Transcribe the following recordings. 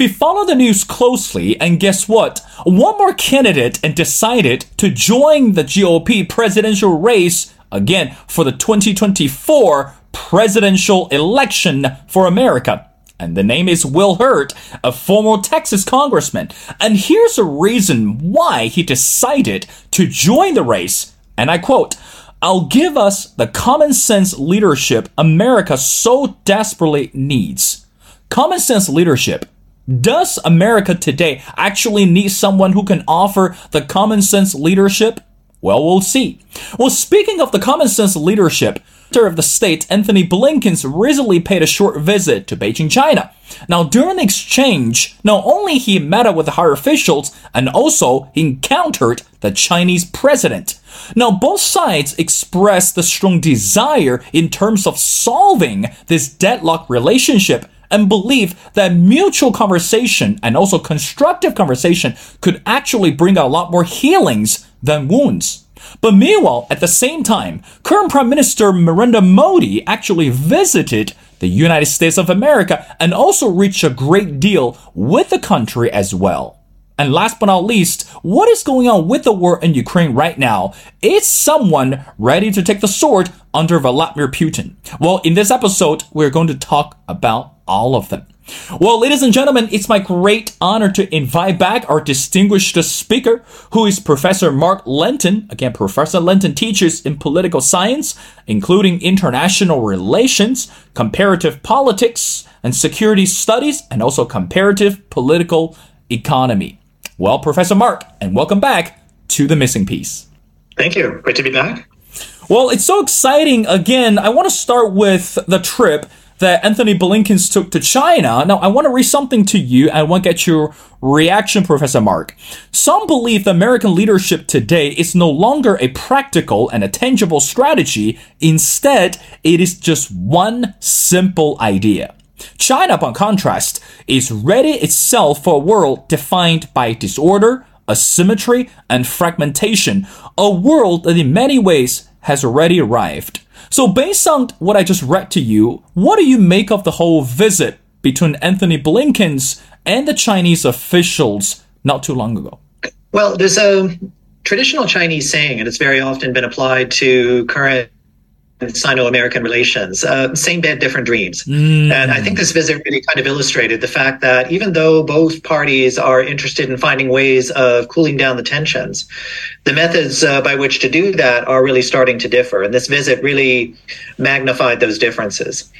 if you follow the news closely, and guess what? One more candidate and decided to join the GOP presidential race again for the 2024 presidential election for America. And the name is Will Hurd, a former Texas congressman. And here's a reason why he decided to join the race. And I quote, I'll give us the common sense leadership America so desperately needs. Common sense leadership. Does America today actually need someone who can offer the common sense leadership? Well, we'll see. Well, speaking of the common sense leadership, Secretary of the State Anthony Blinken recently paid a short visit to Beijing, China. Now, during the exchange, not only he met up with the higher officials, and also he encountered the Chinese president. Now, both sides expressed the strong desire in terms of solving this deadlock relationship and believe that mutual conversation and also constructive conversation could actually bring a lot more healings than wounds. But meanwhile, at the same time, current Prime Minister Narendra Modi actually visited the United States of America and also reached a great deal with the country as well. And last but not least, what is going on with the war in Ukraine right now? Is someone ready to take the sword under Vladimir Putin? Well, in this episode, we're going to talk about all of them. Well, ladies and gentlemen, it's my great honor to invite back our distinguished speaker, who is Professor Marc Lanteigne. Again, Professor Lanteigne teaches in political science, including international relations, comparative politics, and security studies, and also comparative political economy. Well, Professor Marc, and welcome back to The Missing Piece. Thank you. Great to be back. Well, it's so exciting. Again, I want to start with the trip that Anthony Blinken took to China. Now, I want to read something to you. I want to get your reaction, Professor Marc. Some believe the American leadership today is no longer a practical and a tangible strategy. Instead, it is just one simple idea. China, by contrast, is ready itself for a world defined by disorder, asymmetry, and fragmentation, a world that in many ways has already arrived. So, based on what I just read to you, what do you make of the whole visit between Anthony Blinken's and the Chinese officials not too long ago? Well, there's a traditional Chinese saying, and it's very often been applied to current Sino-American relations. Uh, same bed, different dreams. Mm. And I think this visit really kind of illustrated the fact that even though both parties are interested in finding ways of cooling down the tensions, the methods uh, by which to do that are really starting to differ. And this visit really magnified those differences.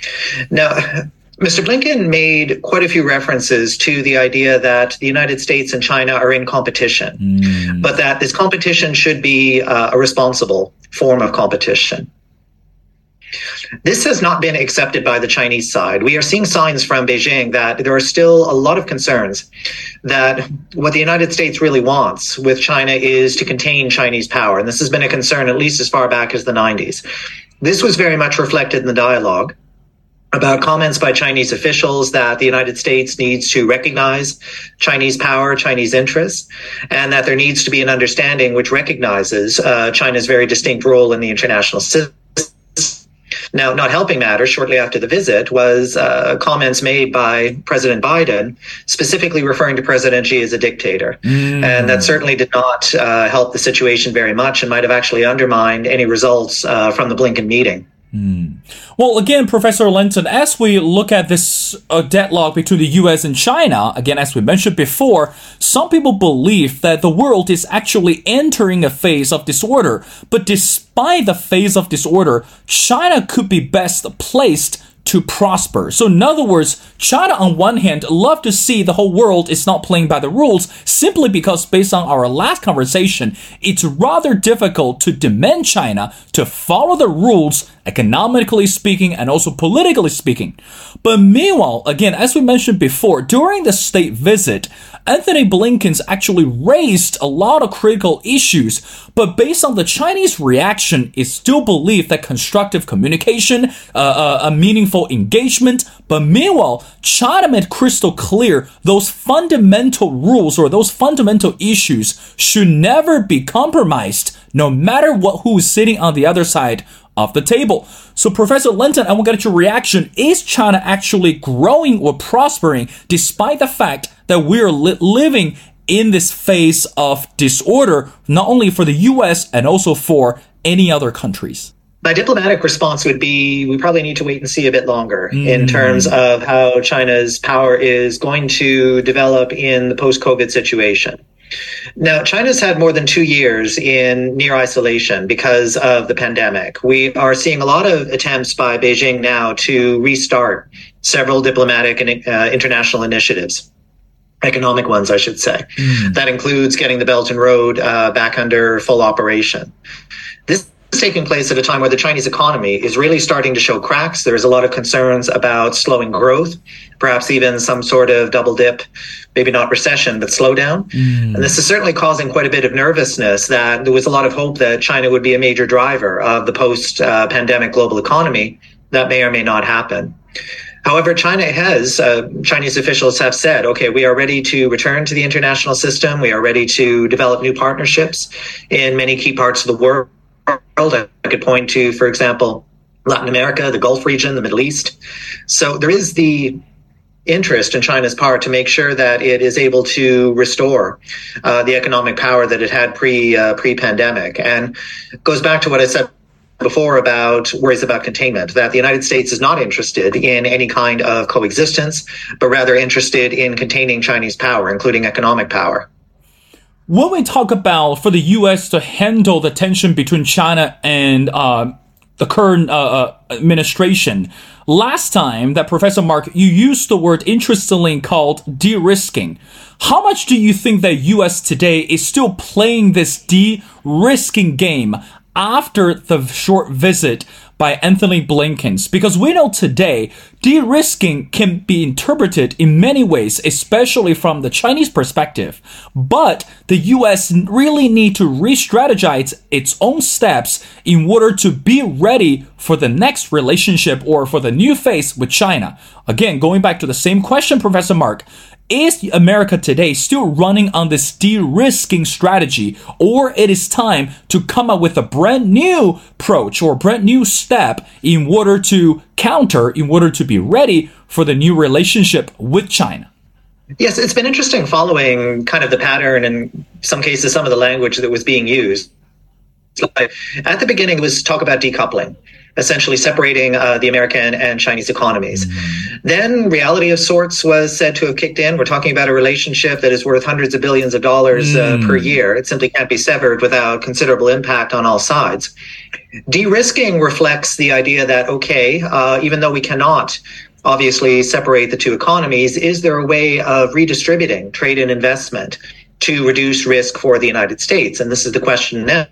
Now, Mr. Blinken made quite a few references to the idea that the United States and China are in competition, mm. but that this competition should be uh, a responsible form of competition. This has not been accepted by the Chinese side. We are seeing signs from Beijing that there are still a lot of concerns that what the United States really wants with China is to contain Chinese power. And this has been a concern at least as far back as the 90s. This was very much reflected in the dialogue about comments by Chinese officials that the United States needs to recognize Chinese power, Chinese interests, and that there needs to be an understanding which recognizes uh, China's very distinct role in the international system now, not helping matters shortly after the visit was uh, comments made by President Biden, specifically referring to President Xi as a dictator. Mm. And that certainly did not uh, help the situation very much and might have actually undermined any results uh, from the Blinken meeting. Mm. Well, again, Professor Lanteigne, as we look at this uh, deadlock between the US and China, again, as we mentioned before, some people believe that the world is actually entering a phase of disorder. But despite the phase of disorder, China could be best placed to prosper. So in other words, China on one hand love to see the whole world is not playing by the rules simply because based on our last conversation, it's rather difficult to demand China to follow the rules economically speaking and also politically speaking. But meanwhile, again, as we mentioned before, during the state visit, Anthony Blinken's actually raised a lot of critical issues, but based on the Chinese reaction, it still believed that constructive communication, uh, uh, a meaningful engagement, but meanwhile, China made crystal clear those fundamental rules or those fundamental issues should never be compromised, no matter what who is sitting on the other side of the table. So, Professor Lanteigne, I want to get your reaction. Is China actually growing or prospering despite the fact that we're li- living in this phase of disorder, not only for the US and also for any other countries? My diplomatic response would be we probably need to wait and see a bit longer mm. in terms of how China's power is going to develop in the post COVID situation. Now, China's had more than two years in near isolation because of the pandemic. We are seeing a lot of attempts by Beijing now to restart several diplomatic and uh, international initiatives. Economic ones, I should say. Mm. That includes getting the Belt and Road uh, back under full operation. This is taking place at a time where the Chinese economy is really starting to show cracks. There's a lot of concerns about slowing growth, perhaps even some sort of double dip, maybe not recession, but slowdown. Mm. And this is certainly causing quite a bit of nervousness that there was a lot of hope that China would be a major driver of the post uh, pandemic global economy. That may or may not happen. However, China has, uh, Chinese officials have said, okay, we are ready to return to the international system. We are ready to develop new partnerships in many key parts of the world I could point to, for example, Latin America, the Gulf region, the Middle East. So there is the interest in China's power to make sure that it is able to restore uh, the economic power that it had pre uh, pre pandemic, and goes back to what I said before about worries about containment. That the United States is not interested in any kind of coexistence, but rather interested in containing Chinese power, including economic power when we talk about for the U.S. to handle the tension between China and uh, the current uh, uh, administration, last time that Professor Marc, you used the word interestingly called de-risking. How much do you think that U.S. today is still playing this de-risking game after the short visit by Anthony Blinken's because we know today de-risking can be interpreted in many ways, especially from the Chinese perspective. But the US really need to re-strategize its own steps in order to be ready for the next relationship or for the new phase with China. Again, going back to the same question, Professor Marc, is America today still running on this de-risking strategy or it is time to come up with a brand new approach or brand new step in order to counter, in order to be ready for the new relationship with China? Yes, it's been interesting following kind of the pattern and some cases some of the language that was being used. At the beginning, it was talk about decoupling essentially separating uh, the American and Chinese economies. Then reality of sorts was said to have kicked in. We're talking about a relationship that is worth hundreds of billions of dollars mm. uh, per year. It simply can't be severed without considerable impact on all sides. De-risking reflects the idea that, okay, uh, even though we cannot obviously separate the two economies, is there a way of redistributing trade and investment to reduce risk for the United States? And this is the question now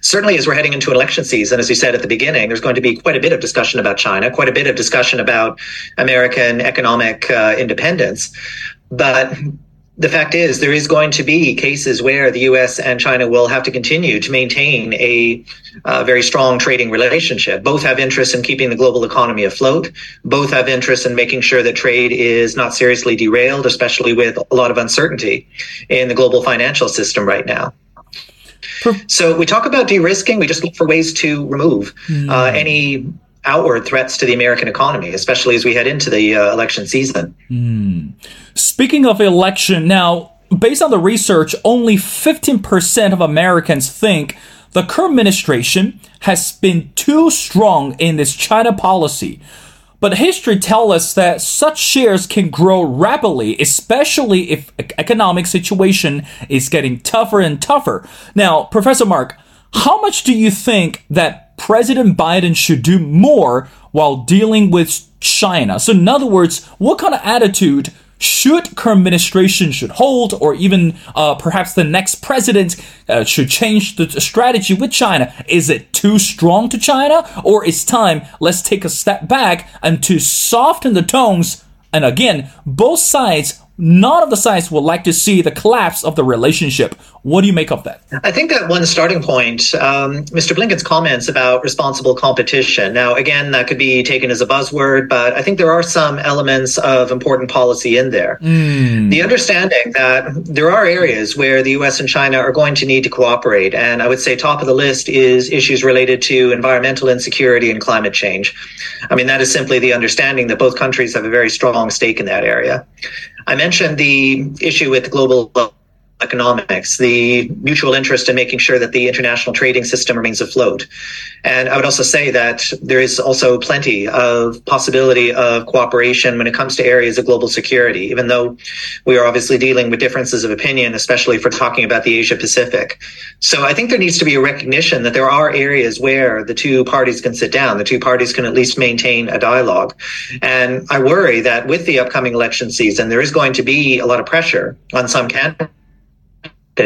Certainly, as we're heading into election season, as you said at the beginning, there's going to be quite a bit of discussion about China, quite a bit of discussion about American economic uh, independence. But the fact is, there is going to be cases where the U.S. and China will have to continue to maintain a uh, very strong trading relationship. Both have interest in keeping the global economy afloat. Both have interest in making sure that trade is not seriously derailed, especially with a lot of uncertainty in the global financial system right now. So we talk about de-risking. We just look for ways to remove mm. uh, any outward threats to the American economy, especially as we head into the uh, election season. Mm. Speaking of election, now based on the research, only 15% of Americans think the current administration has been too strong in this China policy. But history tells us that such shares can grow rapidly, especially if economic situation is getting tougher and tougher. Now, Professor Marc, how much do you think that President Biden should do more while dealing with China? So, in other words, what kind of attitude should current administration should hold, or even uh, perhaps the next president uh, should change the strategy with China? Is it too strong to China, or is time let's take a step back and to soften the tones? And again, both sides, none of the sides would like to see the collapse of the relationship What do you make of that? I think that one starting point, um, Mr. Blinken's comments about responsible competition. Now, again, that could be taken as a buzzword, but I think there are some elements of important policy in there. Mm. The understanding that there are areas where the US and China are going to need to cooperate. And I would say top of the list is issues related to environmental insecurity and climate change. I mean, that is simply the understanding that both countries have a very strong stake in that area. I mentioned the issue with global economics, the mutual interest in making sure that the international trading system remains afloat. And I would also say that there is also plenty of possibility of cooperation when it comes to areas of global security, even though we are obviously dealing with differences of opinion, especially we're talking about the Asia Pacific. So I think there needs to be a recognition that there are areas where the two parties can sit down, the two parties can at least maintain a dialogue. And I worry that with the upcoming election season, there is going to be a lot of pressure on some candidates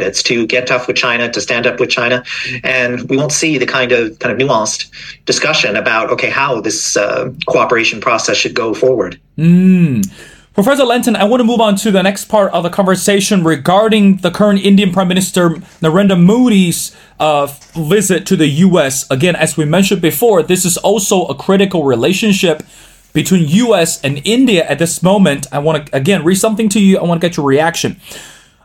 it's to get tough with China, to stand up with China, and we won't see the kind of kind of nuanced discussion about okay how this uh, cooperation process should go forward. Mm. Professor Lanteigne, I want to move on to the next part of the conversation regarding the current Indian Prime Minister Narendra Modi's uh, visit to the U.S. Again, as we mentioned before, this is also a critical relationship between U.S. and India at this moment. I want to again read something to you. I want to get your reaction.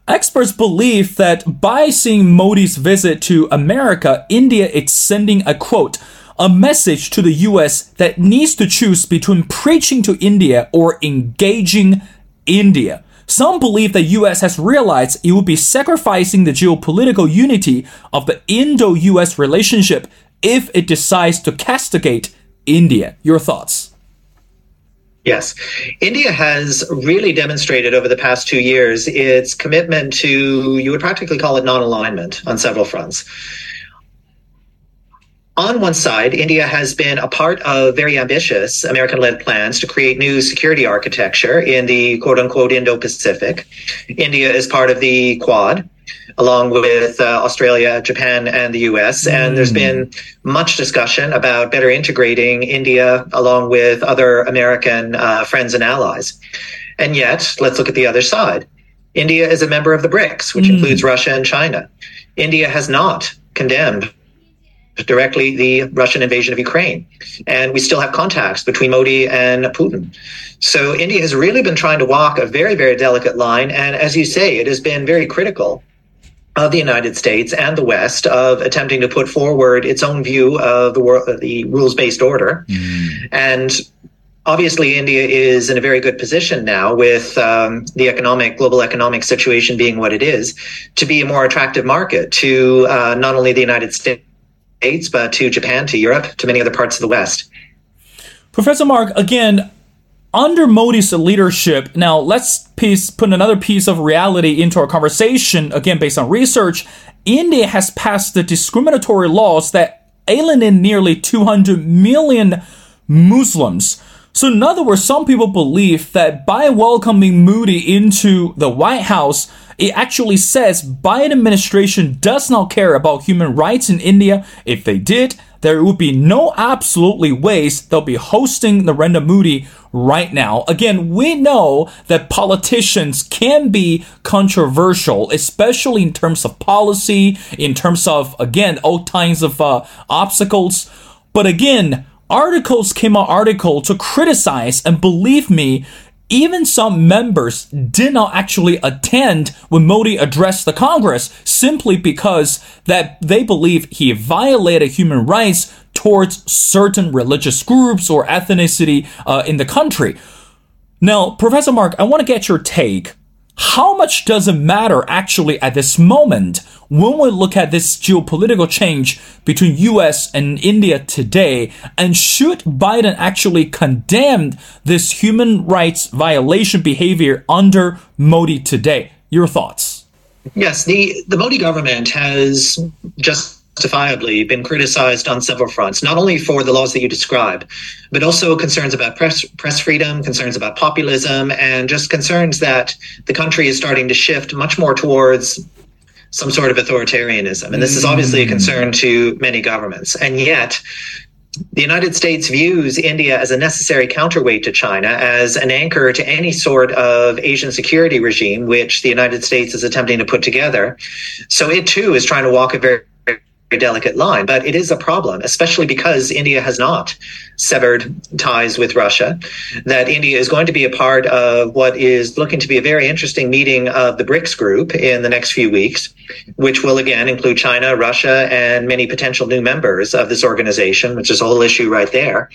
Experts believe that by seeing Modi's visit to America, India is sending a quote, a message to the US that needs to choose between preaching to India or engaging India. Some believe the US has realized it would be sacrificing the geopolitical unity of the Indo US relationship if it decides to castigate India. Your thoughts? Yes. India has really demonstrated over the past two years its commitment to, you would practically call it non alignment on several fronts. On one side, India has been a part of very ambitious American led plans to create new security architecture in the quote unquote Indo Pacific. India is part of the Quad, along with uh, Australia, Japan, and the US. Mm. And there's been much discussion about better integrating India along with other American uh, friends and allies. And yet, let's look at the other side. India is a member of the BRICS, which mm. includes Russia and China. India has not condemned directly the Russian invasion of Ukraine. And we still have contacts between Modi and Putin. So India has really been trying to walk a very, very delicate line. And as you say, it has been very critical of the United States and the West of attempting to put forward its own view of the world, the rules-based order, mm. and obviously India is in a very good position now with um, the economic global economic situation being what it is to be a more attractive market to uh, not only the United States but to Japan, to Europe, to many other parts of the West. Professor Marc, again, under Modi's leadership, now let's piece, put another piece of reality into our conversation, again, based on research. India has passed the discriminatory laws that alienate nearly 200 million Muslims. So, in other words, some people believe that by welcoming Modi into the White House, it actually says Biden administration does not care about human rights in India. If they did, there would be no absolutely ways they'll be hosting Narendra Modi right now. Again, we know that politicians can be controversial, especially in terms of policy, in terms of, again, all kinds of uh, obstacles. But again, articles came out article to criticize and believe me even some members did not actually attend when Modi addressed the Congress simply because that they believe he violated human rights towards certain religious groups or ethnicity uh, in the country. Now, Professor Marc, I want to get your take. How much does it matter actually at this moment when we look at this geopolitical change between US and India today? And should Biden actually condemn this human rights violation behavior under Modi today? Your thoughts? Yes, the, the Modi government has just justifiably been criticized on several fronts, not only for the laws that you describe, but also concerns about press press freedom, concerns about populism, and just concerns that the country is starting to shift much more towards some sort of authoritarianism. And this is obviously a mm. concern to many governments. And yet, the United States views India as a necessary counterweight to China, as an anchor to any sort of Asian security regime which the United States is attempting to put together. So it too is trying to walk a very delicate line, but it is a problem, especially because India has not severed ties with Russia. That India is going to be a part of what is looking to be a very interesting meeting of the BRICS group in the next few weeks, which will again include China, Russia, and many potential new members of this organization, which is a whole issue right there.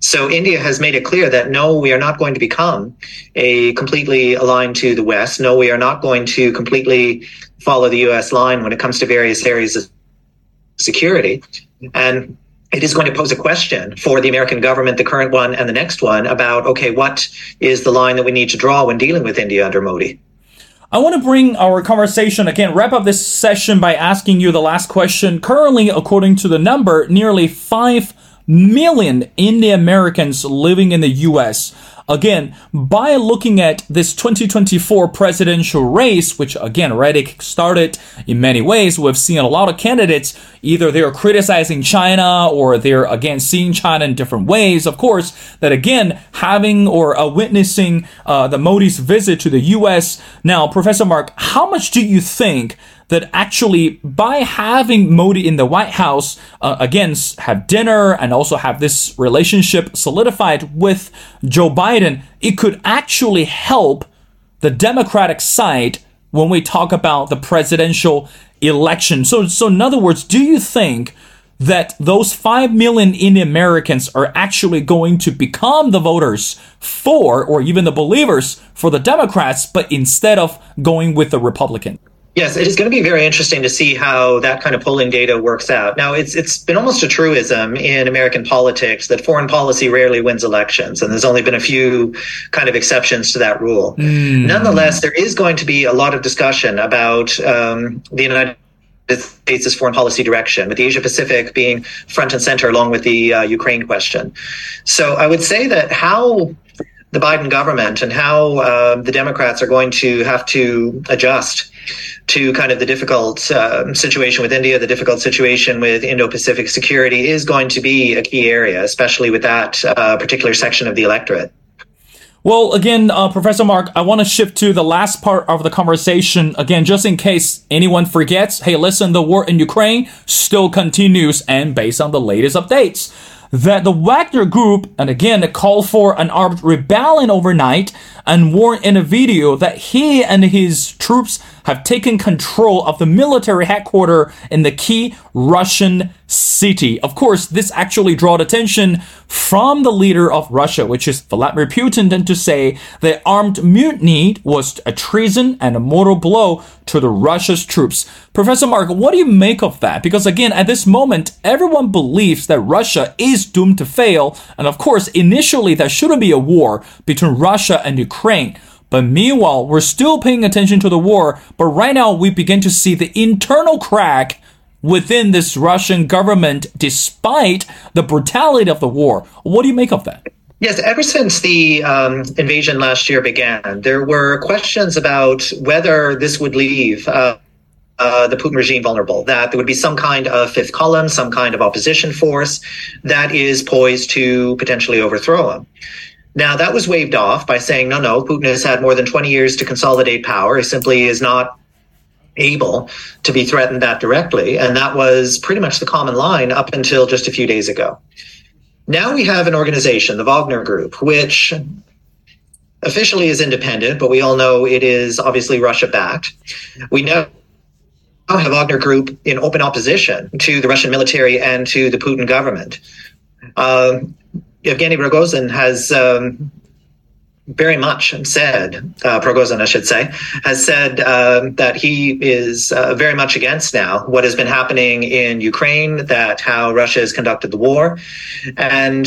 So India has made it clear that no, we are not going to become a completely aligned to the West. No, we are not going to completely follow the US line when it comes to various areas of security. And it is going to pose a question for the American government, the current one and the next one, about okay, what is the line that we need to draw when dealing with India under Modi? I want to bring our conversation again, wrap up this session by asking you the last question. Currently, according to the number, nearly 5 million Indian Americans living in the US. Again, by looking at this 2024 presidential race, which again already started in many ways, we've seen a lot of candidates either they're criticizing China or they're again seeing China in different ways. Of course, that again having or uh, witnessing uh, the Modi's visit to the U.S. Now, Professor Marc, how much do you think? That actually by having Modi in the White House, uh, again, have dinner and also have this relationship solidified with Joe Biden, it could actually help the Democratic side when we talk about the presidential election. So, so in other words, do you think that those 5 million Indian Americans are actually going to become the voters for, or even the believers for the Democrats, but instead of going with the Republican? Yes, it is going to be very interesting to see how that kind of polling data works out. Now, it's it's been almost a truism in American politics that foreign policy rarely wins elections, and there's only been a few kind of exceptions to that rule. Mm. Nonetheless, there is going to be a lot of discussion about um, the United States' foreign policy direction, with the Asia Pacific being front and center, along with the uh, Ukraine question. So, I would say that how the Biden government and how uh, the Democrats are going to have to adjust to kind of the difficult uh, situation with India, the difficult situation with Indo Pacific security is going to be a key area, especially with that uh, particular section of the electorate. Well, again, uh, Professor Marc, I want to shift to the last part of the conversation. Again, just in case anyone forgets, hey, listen, the war in Ukraine still continues, and based on the latest updates, that the Wagner Group, and again, called for an armed rebellion overnight and warned in a video that he and his troops have taken control of the military headquarters in the key Russian city. Of course, this actually drew attention from the leader of Russia, which is Vladimir Putin, and to say that armed mutiny was a treason and a mortal blow to the Russia's troops. Professor Marc, what do you make of that? Because again, at this moment, everyone believes that Russia is doomed to fail, and of course, initially there shouldn't be a war between Russia and Ukraine. But meanwhile, we're still paying attention to the war, but right now we begin to see the internal crack within this Russian government despite the brutality of the war. What do you make of that? Yes, ever since the um, invasion last year began, there were questions about whether this would leave uh, uh, the Putin regime vulnerable, that there would be some kind of fifth column, some kind of opposition force that is poised to potentially overthrow him. Now, that was waved off by saying, no, no, Putin has had more than 20 years to consolidate power. He simply is not able to be threatened that directly. And that was pretty much the common line up until just a few days ago. Now we have an organization, the Wagner Group, which officially is independent, but we all know it is obviously Russia backed. We now have Wagner Group in open opposition to the Russian military and to the Putin government. Um, Evgeny Prigozhin has um, very much said, uh, Prigozhin, I should say, has said uh, that he is uh, very much against now what has been happening in Ukraine, that how Russia has conducted the war. And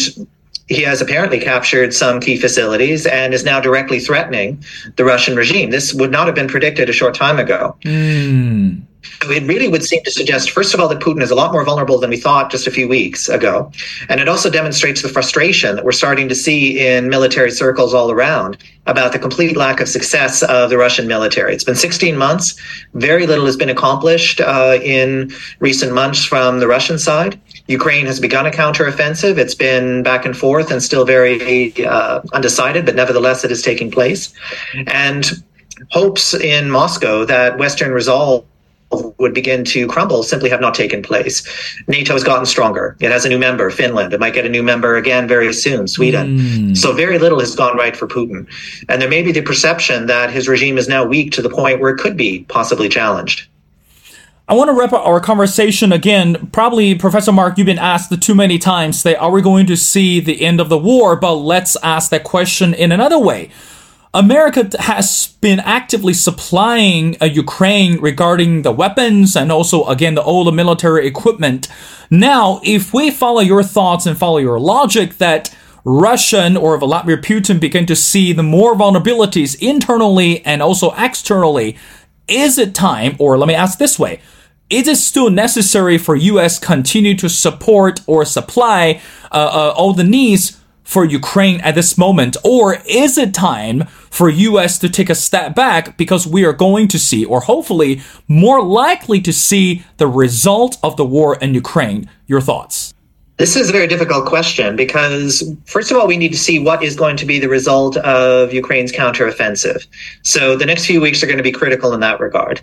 he has apparently captured some key facilities and is now directly threatening the Russian regime. This would not have been predicted a short time ago. Mm. It really would seem to suggest, first of all, that Putin is a lot more vulnerable than we thought just a few weeks ago. And it also demonstrates the frustration that we're starting to see in military circles all around about the complete lack of success of the Russian military. It's been 16 months. Very little has been accomplished uh, in recent months from the Russian side. Ukraine has begun a counteroffensive. It's been back and forth and still very uh, undecided, but nevertheless, it is taking place. And hopes in Moscow that Western resolve would begin to crumble simply have not taken place. NATO has gotten stronger. It has a new member, Finland. It might get a new member again very soon, Sweden. Mm. So very little has gone right for Putin. And there may be the perception that his regime is now weak to the point where it could be possibly challenged. I want to wrap up our conversation again. Probably, Professor Marc, you've been asked too many times Say, are we going to see the end of the war? But let's ask that question in another way. America has been actively supplying uh, Ukraine regarding the weapons and also, again, the older military equipment. Now, if we follow your thoughts and follow your logic that Russian or Vladimir Putin begin to see the more vulnerabilities internally and also externally, is it time, or let me ask this way, is it still necessary for US continue to support or supply uh, uh, all the needs for Ukraine at this moment? Or is it time for US to take a step back because we are going to see, or hopefully more likely to see, the result of the war in Ukraine? Your thoughts? This is a very difficult question because, first of all, we need to see what is going to be the result of Ukraine's counteroffensive. So the next few weeks are going to be critical in that regard.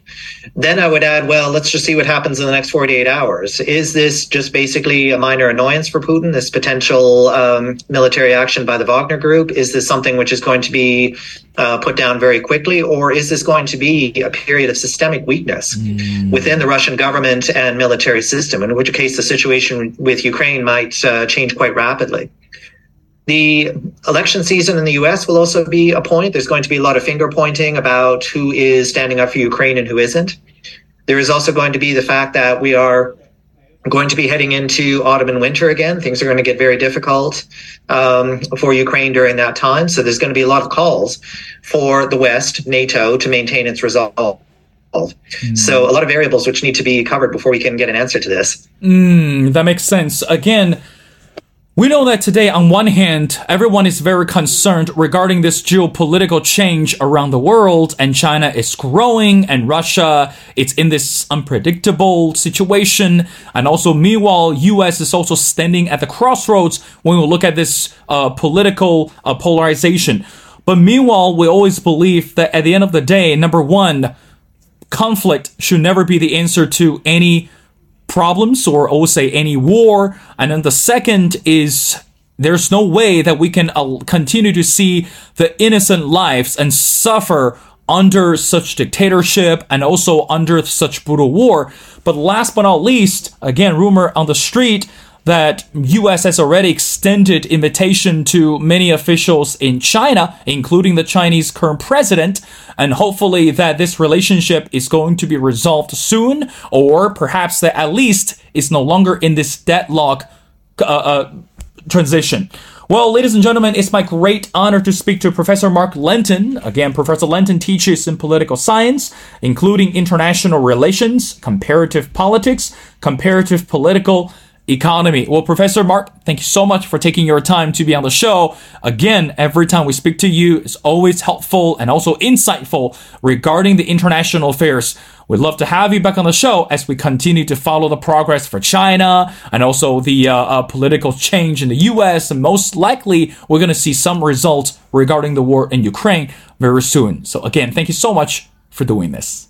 Then I would add, well, let's just see what happens in the next 48 hours. Is this just basically a minor annoyance for Putin, this potential um, military action by the Wagner Group? Is this something which is going to be uh, put down very quickly, or is this going to be a period of systemic weakness mm. within the Russian government and military system? In which case, the situation with Ukraine might uh, change quite rapidly. The election season in the US will also be a point. There's going to be a lot of finger pointing about who is standing up for Ukraine and who isn't. There is also going to be the fact that we are going to be heading into autumn and winter again. Things are going to get very difficult um, for Ukraine during that time. So there's going to be a lot of calls for the West, NATO, to maintain its resolve. Mm. So a lot of variables which need to be covered before we can get an answer to this. Mm, that makes sense. Again, we know that today, on one hand, everyone is very concerned regarding this geopolitical change around the world, and China is growing, and Russia it's in this unpredictable situation, and also meanwhile, U.S. is also standing at the crossroads when we look at this uh, political uh, polarization. But meanwhile, we always believe that at the end of the day, number one, conflict should never be the answer to any problems or I say any war. And then the second is there's no way that we can uh, continue to see the innocent lives and suffer under such dictatorship and also under such brutal war. But last but not least, again, rumor on the street that US has already extended invitation to many officials in China, including the Chinese current president, and hopefully that this relationship is going to be resolved soon, or perhaps that at least is no longer in this deadlock uh, uh, transition. Well, ladies and gentlemen, it's my great honor to speak to Professor Marc Lanteigne. Again, Professor Lanteigne teaches in political science, including international relations, comparative politics, comparative political economy. Well, Professor Marc, thank you so much for taking your time to be on the show. Again, every time we speak to you, it's always helpful and also insightful regarding the international affairs. We'd love to have you back on the show as we continue to follow the progress for China and also the uh, uh, political change in the U.S. And most likely, we're going to see some results regarding the war in Ukraine very soon. So again, thank you so much for doing this.